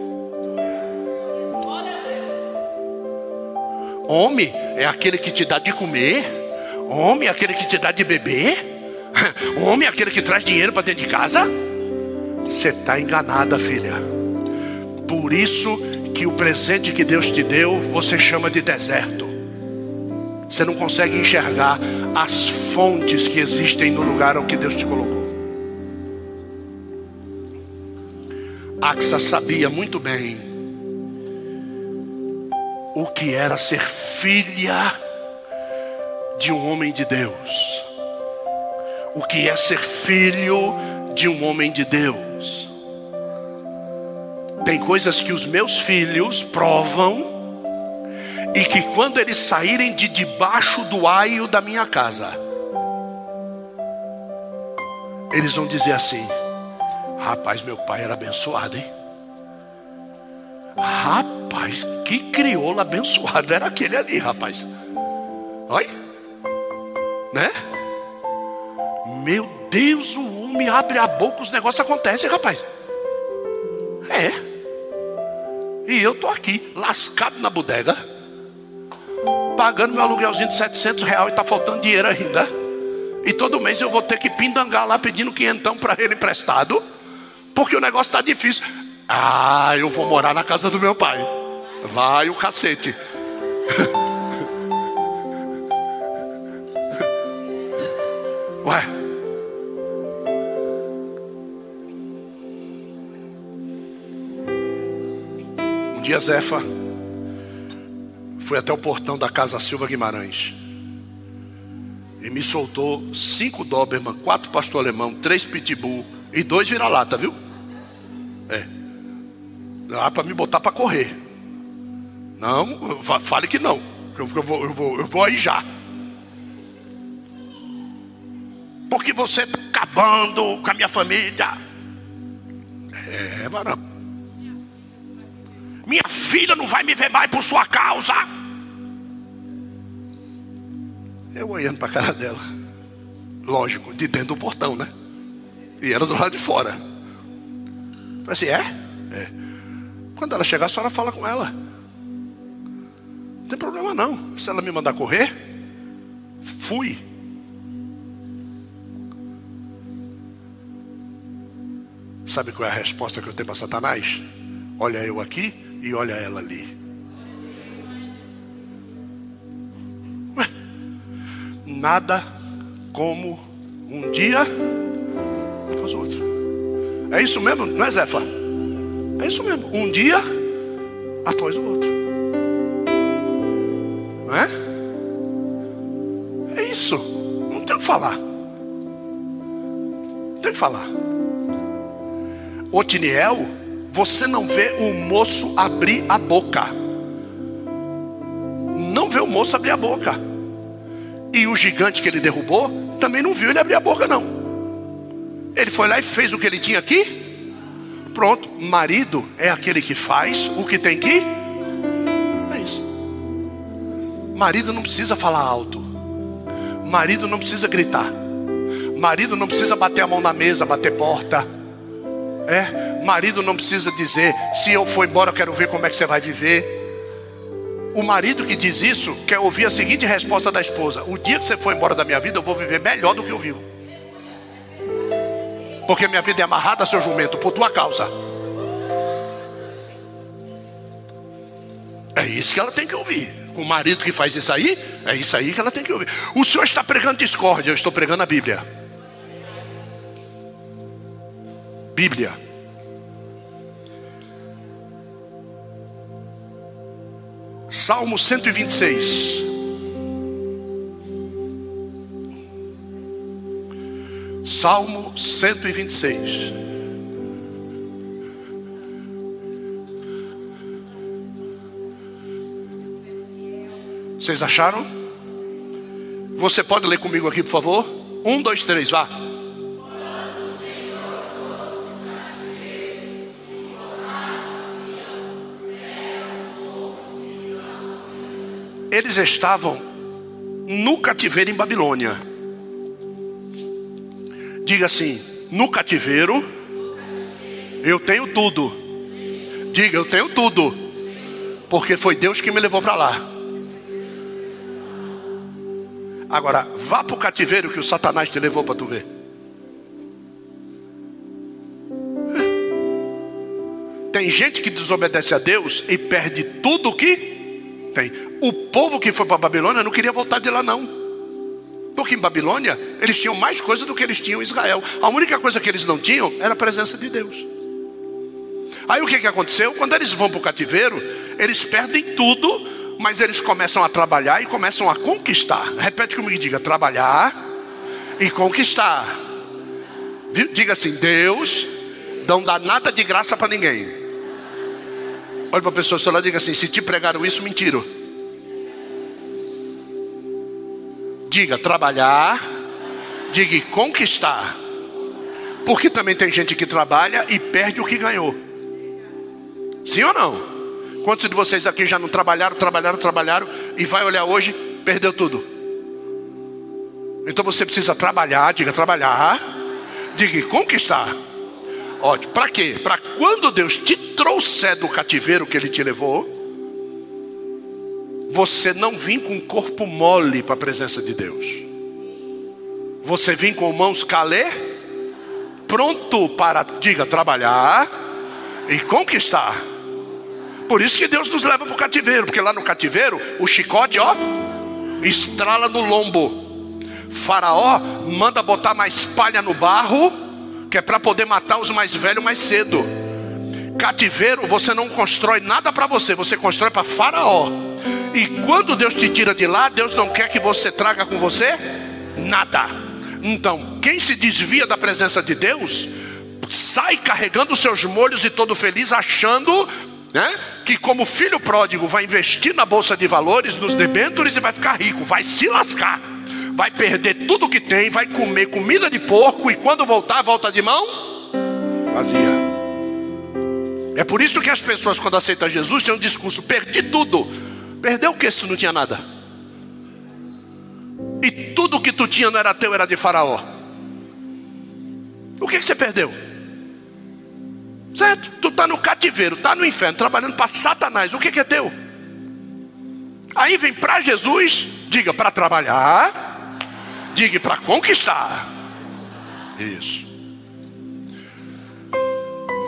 Homem é aquele que te dá de comer. Homem é aquele que te dá de beber? Homem é aquele que traz dinheiro para dentro de casa? Você está enganada, filha. Por isso que o presente que Deus te deu, você chama de deserto. Você não consegue enxergar as fontes que existem no lugar ao que Deus te colocou. Axa sabia muito bem o que era ser filha de um homem de Deus. O que é ser filho de um homem de Deus. Tem coisas que os meus filhos provam e que quando eles saírem de debaixo do aio da minha casa, eles vão dizer assim: Rapaz, meu pai era abençoado, hein? Rapaz, que crioulo abençoado era aquele ali, rapaz. Olha, né? Meu Deus, o homem abre a boca, os negócios acontecem, rapaz. É. E eu tô aqui, lascado na bodega, pagando meu aluguelzinho de 700 reais e tá faltando dinheiro ainda. E todo mês eu vou ter que pindangar lá pedindo quinhentão para ele emprestado, porque o negócio está difícil. Ah, eu vou morar na casa do meu pai. Vai o cacete. Ué. Um dia Zefa foi até o portão da casa Silva Guimarães e me soltou cinco Doberman, quatro pastor alemão, três pitbull e dois vira-lata, viu? É. Dá para me botar para correr. Não, fale que não. Eu, eu, vou, eu, vou, eu vou aí já. Porque você está acabando com a minha família. É, varão. Minha filha não vai me ver mais por sua causa. Eu olhando para a cara dela. Lógico, de dentro do portão, né? E ela do lado de fora. Falei assim, é? É. Quando ela chegar, a senhora fala com ela. Não tem problema não. Se ela me mandar correr, fui. Sabe qual é a resposta que eu tenho para Satanás? Olha eu aqui e olha ela ali. Ué, nada como um dia depois o outro. É isso mesmo, não é Zefa? É isso mesmo. Um dia após o outro. Não é? É isso. Não tem o que falar. Não tem o que falar. Otiniel, você não vê o moço abrir a boca. Não vê o moço abrir a boca. E o gigante que ele derrubou também não viu ele abrir a boca, não. Ele foi lá e fez o que ele tinha aqui. Pronto, marido é aquele que faz o que tem que. É isso. Marido não precisa falar alto. Marido não precisa gritar. Marido não precisa bater a mão na mesa, bater porta. É, marido não precisa dizer, se eu for embora, eu quero ver como é que você vai viver. O marido que diz isso quer ouvir a seguinte resposta da esposa: O dia que você for embora da minha vida, eu vou viver melhor do que eu vivo. Porque minha vida é amarrada seu jumento por tua causa. É isso que ela tem que ouvir. O marido que faz isso aí, é isso aí que ela tem que ouvir. O senhor está pregando discórdia, eu estou pregando a Bíblia. Bíblia. Salmo 126. Salmo 126. Vocês acharam? Você pode ler comigo aqui, por favor? Um, dois, três, vá. eles estavam no cativeiro em Babilônia. Diga assim: no cativeiro, eu tenho tudo. Diga, eu tenho tudo. Porque foi Deus que me levou para lá. Agora, vá para o cativeiro que o Satanás te levou para tu ver. Tem gente que desobedece a Deus e perde tudo o que tem. O povo que foi para Babilônia não queria voltar de lá, não. Porque em Babilônia eles tinham mais coisa do que eles tinham em Israel. A única coisa que eles não tinham era a presença de Deus. Aí o que, que aconteceu? Quando eles vão para o cativeiro, eles perdem tudo, mas eles começam a trabalhar e começam a conquistar. Repete comigo, diga: trabalhar e conquistar. Diga assim: Deus não dá nada de graça para ninguém. Olha para a pessoa do seu e diga assim: se te pregaram isso, mentira. Diga trabalhar, diga conquistar. Porque também tem gente que trabalha e perde o que ganhou. Sim ou não? Quantos de vocês aqui já não trabalharam, trabalharam, trabalharam e vai olhar hoje, perdeu tudo? Então você precisa trabalhar, diga trabalhar, diga conquistar. Ótimo, para quê? Para quando Deus te trouxer do cativeiro que Ele te levou, você não vir com corpo mole para a presença de Deus. Você vir com mãos calê, pronto para, diga, trabalhar e conquistar. Por isso que Deus nos leva para o cativeiro, porque lá no cativeiro o chicote, ó, estrala no lombo. Faraó manda botar mais palha no barro, que é para poder matar os mais velhos mais cedo. Cativeiro, você não constrói nada para você, você constrói para Faraó. E quando Deus te tira de lá, Deus não quer que você traga com você nada. Então, quem se desvia da presença de Deus, sai carregando seus molhos e todo feliz, achando né, que, como filho pródigo, vai investir na bolsa de valores, nos debêntures e vai ficar rico, vai se lascar, vai perder tudo que tem, vai comer comida de porco e quando voltar, volta de mão vazia. É por isso que as pessoas, quando aceitam Jesus, têm um discurso: perdi tudo Perdeu o que se tu não tinha nada? E tudo que tu tinha não era teu, era de Faraó. O que, que você perdeu? Certo? Tu está no cativeiro, está no inferno, trabalhando para Satanás. O que, que é teu? Aí vem para Jesus, diga para trabalhar, diga para conquistar. Isso.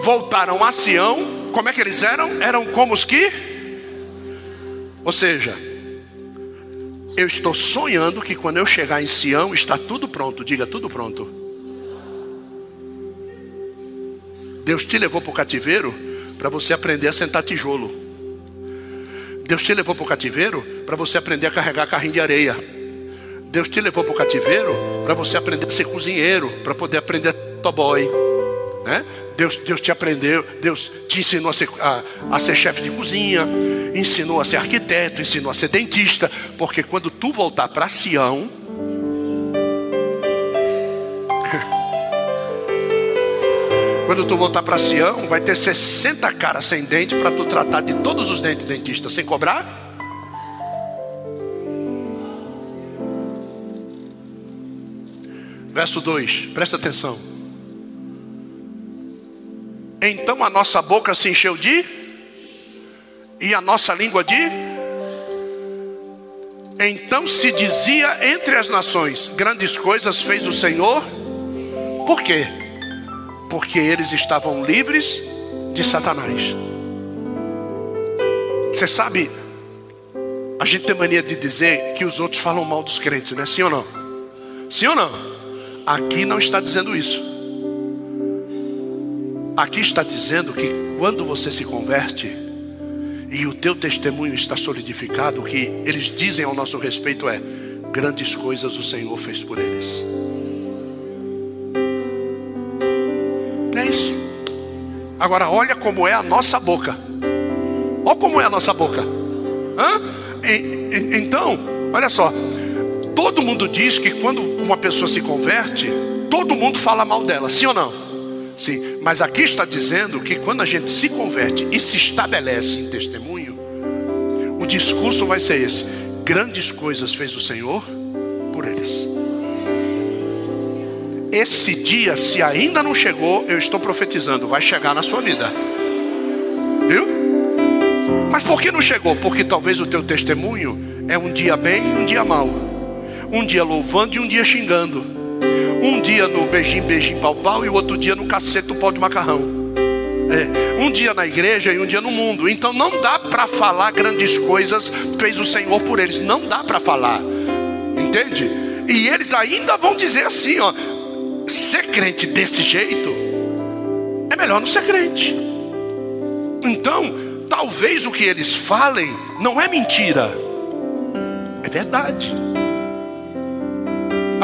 Voltaram a Sião, como é que eles eram? Eram como os que ou seja, eu estou sonhando que quando eu chegar em Sião está tudo pronto. Diga tudo pronto. Deus te levou para o cativeiro para você aprender a sentar tijolo. Deus te levou para o cativeiro para você aprender a carregar carrinho de areia. Deus te levou para o cativeiro para você aprender a ser cozinheiro, para poder aprender toboy. Né? Deus, Deus te aprendeu, Deus te ensinou a ser, a, a ser chefe de cozinha, ensinou a ser arquiteto, ensinou a ser dentista, porque quando tu voltar para Sião, quando tu voltar para Sião, vai ter 60 caras sem dente para tu tratar de todos os dentes dentistas sem cobrar. Verso 2, presta atenção. Então a nossa boca se encheu de, e a nossa língua de. Então se dizia entre as nações: grandes coisas fez o Senhor. Por quê? Porque eles estavam livres de Satanás. Você sabe, a gente tem mania de dizer que os outros falam mal dos crentes, né? Sim ou não? Sim ou não? Aqui não está dizendo isso. Aqui está dizendo que quando você se converte e o teu testemunho está solidificado, o que eles dizem ao nosso respeito é: grandes coisas o Senhor fez por eles. É isso. Agora olha como é a nossa boca. Olha como é a nossa boca. Hã? E, e, então, olha só. Todo mundo diz que quando uma pessoa se converte, todo mundo fala mal dela, sim ou não? Sim, mas aqui está dizendo que quando a gente se converte e se estabelece em testemunho, o discurso vai ser esse: grandes coisas fez o Senhor por eles. Esse dia, se ainda não chegou, eu estou profetizando, vai chegar na sua vida. Viu? Mas por que não chegou? Porque talvez o teu testemunho é um dia bem e um dia mal. Um dia louvando e um dia xingando. Um dia no beijinho, beijinho, pau, pau, e o outro dia no cacete do pau de macarrão. É, um dia na igreja e um dia no mundo. Então não dá para falar grandes coisas fez o Senhor por eles. Não dá para falar. Entende? E eles ainda vão dizer assim, ó, ser crente desse jeito é melhor não ser crente. Então, talvez o que eles falem não é mentira, é verdade.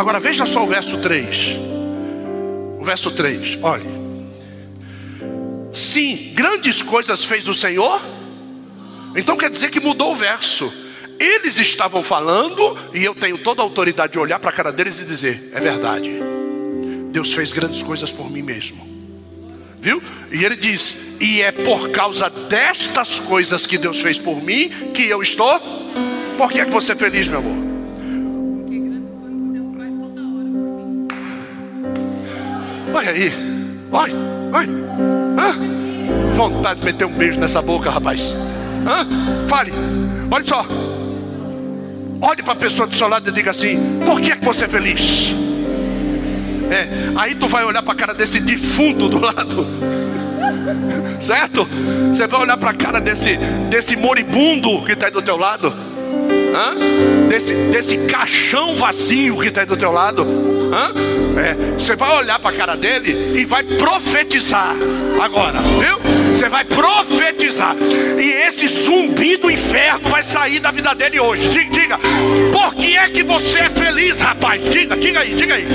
Agora veja só o verso 3. O verso 3, olhe. Sim, grandes coisas fez o Senhor. Então quer dizer que mudou o verso. Eles estavam falando, e eu tenho toda a autoridade de olhar para a cara deles e dizer: é verdade. Deus fez grandes coisas por mim mesmo. Viu? E ele diz: E é por causa destas coisas que Deus fez por mim que eu estou. Por que é que você é feliz, meu amor? Olha aí, olha, olha. Hã? Vontade de meter um beijo nessa boca, rapaz. Hã? Fale, olha só. Olhe para a pessoa do seu lado e diga assim: Por que é que você é feliz? É, aí tu vai olhar para a cara desse defunto do lado. Certo? Você vai olhar para a cara desse, desse moribundo que está aí do teu lado. Hã? Desse, desse caixão vazio que está aí do teu lado. É, você vai olhar para a cara dele e vai profetizar agora, viu? Você vai profetizar. E esse zumbi do inferno vai sair da vida dele hoje. Diga, diga por que é que você é feliz, rapaz? Diga, diga aí, diga aí.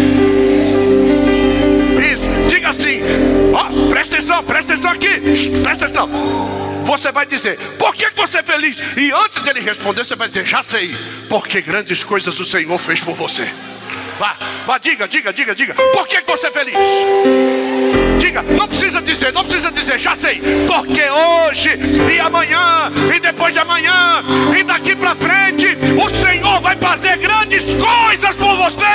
Isso, diga assim: ó, presta atenção, presta atenção aqui, presta atenção. Você vai dizer, por que você é feliz? E antes dele responder, você vai dizer, já sei, porque grandes coisas o Senhor fez por você. Vá, vá, diga, diga, diga, diga. Por que você é feliz? Diga, não precisa dizer, não precisa dizer, já sei. Porque hoje e amanhã e depois de amanhã e daqui para frente, o Senhor vai fazer grandes coisas por você.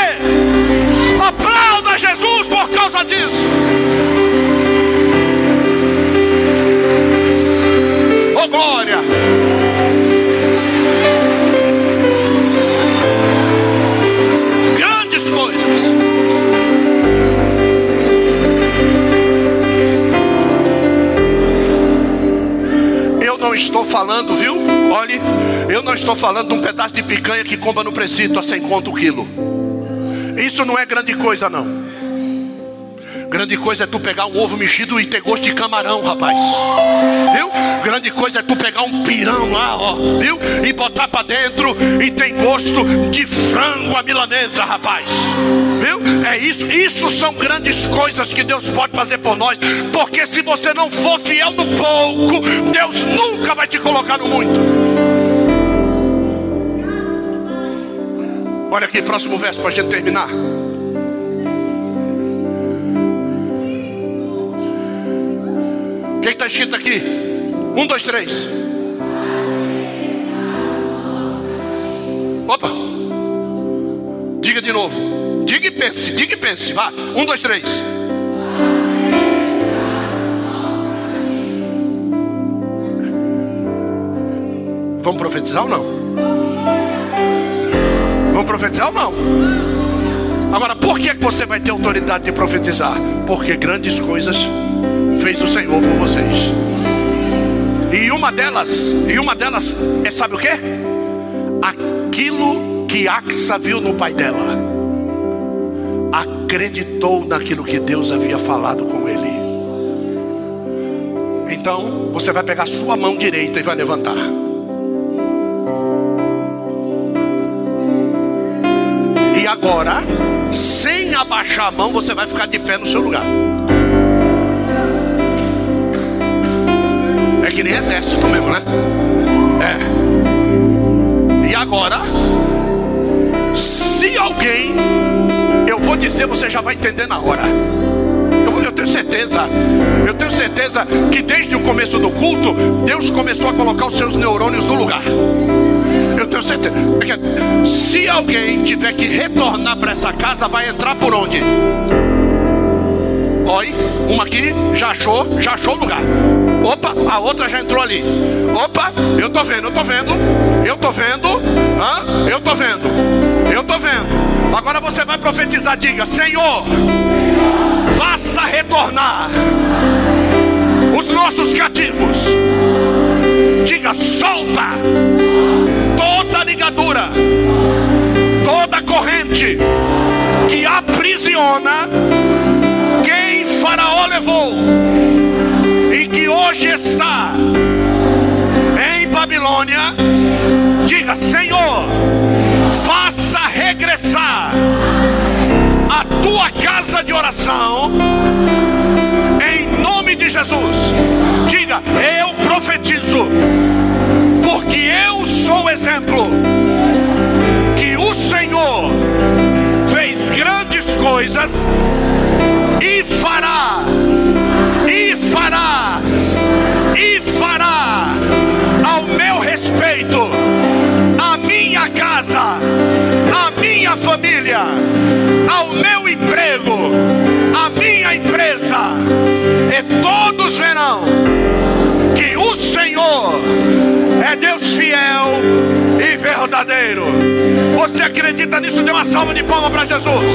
Aplauda Jesus por causa disso. Oh glória! Não estou falando, viu? Olhe, eu não estou falando de um pedaço de picanha que compra no precito a 100 conto o quilo. Isso não é grande coisa, não. Grande coisa é tu pegar um ovo mexido e ter gosto de camarão, rapaz. Viu? Grande coisa é tu pegar um pirão lá, ó, viu? E botar para dentro e tem gosto de frango à milanesa, rapaz. Viu? É isso. Isso são grandes coisas que Deus pode fazer por nós. Porque se você não for fiel no pouco, Deus nunca vai te colocar no muito. Olha aqui, próximo verso para a gente terminar. Que está escrito aqui? Um, dois, três. Opa! Diga de novo. Diga e pense, diga e pense. Vá. Um, dois, três. Vamos profetizar ou não? Vão profetizar ou não? Agora, por que você vai ter autoridade de profetizar? Porque grandes coisas fez o Senhor por vocês. E uma delas, e uma delas é sabe o que? Aquilo que Axa viu no pai dela. Acreditou naquilo que Deus havia falado com ele. Então, você vai pegar sua mão direita e vai levantar. agora, sem abaixar a mão, você vai ficar de pé no seu lugar. É que nem exército mesmo, né? É. E agora, se alguém, eu vou dizer, você já vai entender na hora. Eu, eu tenho certeza, eu tenho certeza que desde o começo do culto, Deus começou a colocar os seus neurônios no lugar. Eu tenho certeza. É se alguém tiver que retornar para essa casa, vai entrar por onde? Oi, uma aqui já achou, já achou o lugar. Opa, a outra já entrou ali. Opa, eu tô vendo, eu tô vendo, eu tô vendo, hã? eu tô vendo, eu tô vendo. Agora você vai profetizar, diga: Senhor, faça retornar os nossos cativos. Diga: solta toda ligadura, toda corrente que aprisiona hoje está em Babilônia. Diga: Senhor, faça regressar a tua casa de oração em nome de Jesus. Diga: Eu profetizo, porque eu sou o exemplo que o Senhor fez grandes coisas e fará, ao meu emprego, a minha empresa, e todos verão que o Senhor é Deus fiel e verdadeiro. Você acredita nisso? Dê uma salva de palmas para Jesus.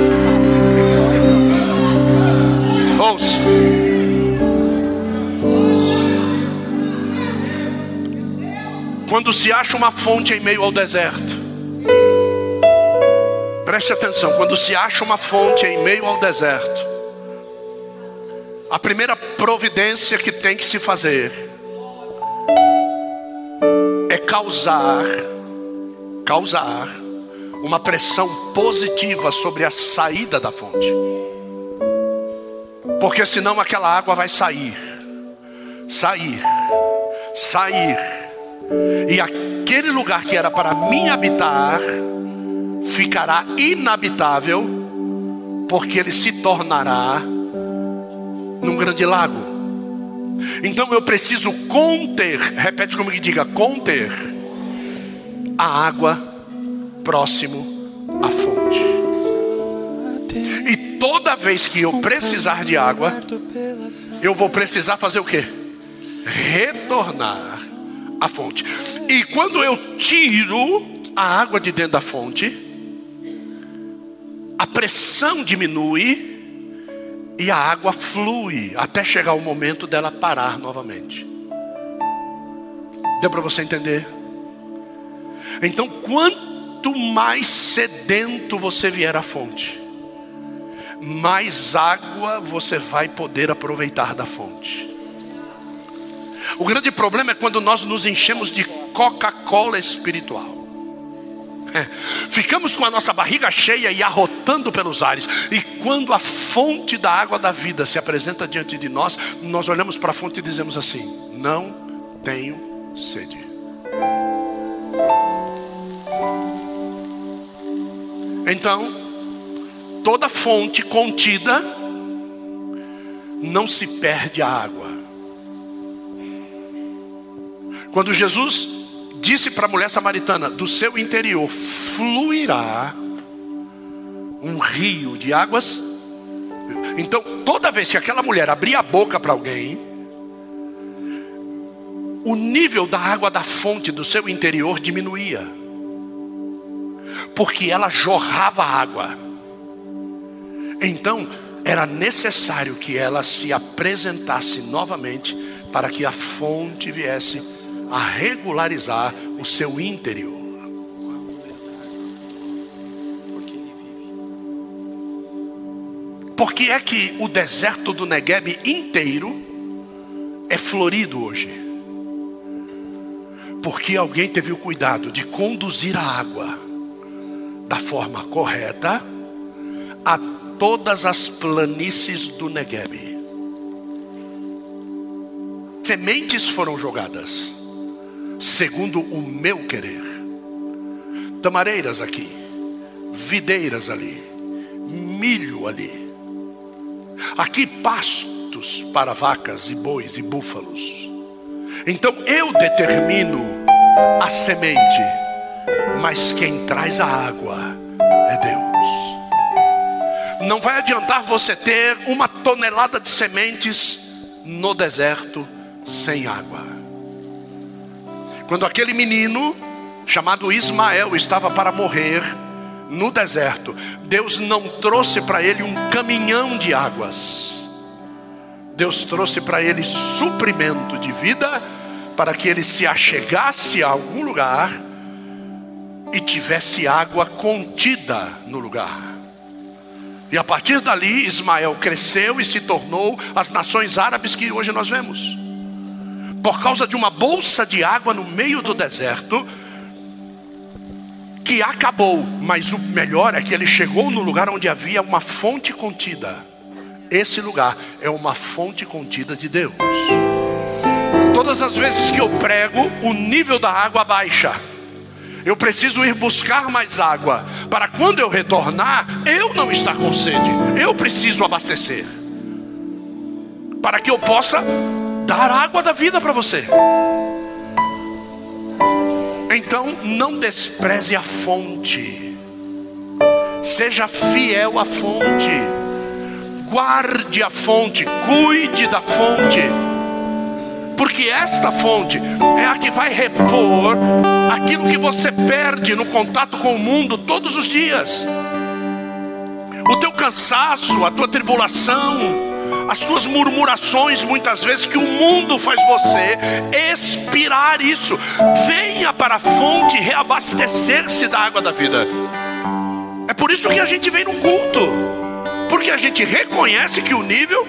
Quando se acha uma fonte em meio ao deserto, preste atenção: quando se acha uma fonte em meio ao deserto, a primeira providência que tem que se fazer é causar, causar uma pressão positiva sobre a saída da fonte, porque senão aquela água vai sair, sair, sair e aquele lugar que era para mim habitar ficará inabitável, porque ele se tornará num grande lago. Então eu preciso conter, repete comigo que diga: conter a água próximo à fonte. E toda vez que eu precisar de água, eu vou precisar fazer o que? Retornar a fonte. E quando eu tiro a água de dentro da fonte, a pressão diminui e a água flui até chegar o momento dela parar novamente. Deu para você entender? Então, quanto mais sedento você vier à fonte, mais água você vai poder aproveitar da fonte. O grande problema é quando nós nos enchemos de Coca-Cola espiritual. É, ficamos com a nossa barriga cheia e arrotando pelos ares, e quando a fonte da água da vida se apresenta diante de nós, nós olhamos para a fonte e dizemos assim: Não tenho sede. Então, toda fonte contida, não se perde a água. Quando Jesus disse para a mulher samaritana: do seu interior fluirá um rio de águas. Então, toda vez que aquela mulher abria a boca para alguém, o nível da água da fonte do seu interior diminuía, porque ela jorrava água. Então, era necessário que ela se apresentasse novamente para que a fonte viesse a regularizar o seu interior. Por que é que o deserto do Negueb inteiro é florido hoje. Porque alguém teve o cuidado de conduzir a água da forma correta a todas as planícies do Negueb. Sementes foram jogadas, segundo o meu querer. Tamareiras aqui, videiras ali, milho ali. Aqui pastos para vacas e bois e búfalos. Então eu determino a semente, mas quem traz a água é Deus. Não vai adiantar você ter uma tonelada de sementes no deserto sem água. Quando aquele menino chamado Ismael estava para morrer no deserto, Deus não trouxe para ele um caminhão de águas. Deus trouxe para ele suprimento de vida para que ele se achegasse a algum lugar e tivesse água contida no lugar. E a partir dali, Ismael cresceu e se tornou as nações árabes que hoje nós vemos. Por causa de uma bolsa de água no meio do deserto, que acabou, mas o melhor é que ele chegou no lugar onde havia uma fonte contida. Esse lugar é uma fonte contida de Deus. Todas as vezes que eu prego, o nível da água baixa. Eu preciso ir buscar mais água, para quando eu retornar, eu não estar com sede. Eu preciso abastecer, para que eu possa dar água da vida para você. Então, não despreze a fonte, seja fiel à fonte, guarde a fonte, cuide da fonte porque esta fonte é a que vai repor aquilo que você perde no contato com o mundo todos os dias. O teu cansaço, a tua tribulação, as tuas murmurações, muitas vezes que o mundo faz você expirar isso. Venha para a fonte reabastecer-se da água da vida. É por isso que a gente vem no culto, porque a gente reconhece que o nível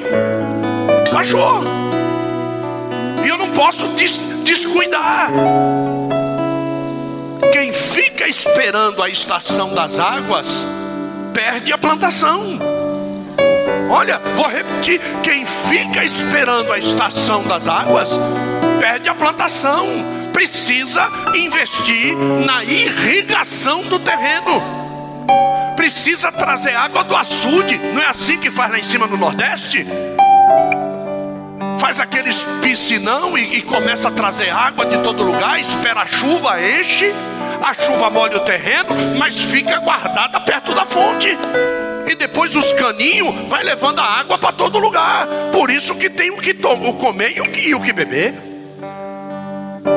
baixou. E eu não posso des descuidar. Quem fica esperando a estação das águas, perde a plantação. Olha, vou repetir: quem fica esperando a estação das águas, perde a plantação. Precisa investir na irrigação do terreno. Precisa trazer água do açude. Não é assim que faz lá em cima no Nordeste? faz aqueles piscinão e, e começa a trazer água de todo lugar, espera a chuva, enche, a chuva molha o terreno, mas fica guardada perto da fonte. E depois os caninhos vai levando a água para todo lugar. Por isso que tem o que o comer e o que, e o que beber.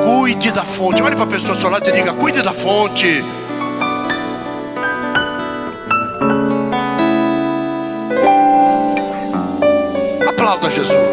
Cuide da fonte. Olhe para a pessoa ao seu lado e diga: cuide da fonte. Aplauda Jesus.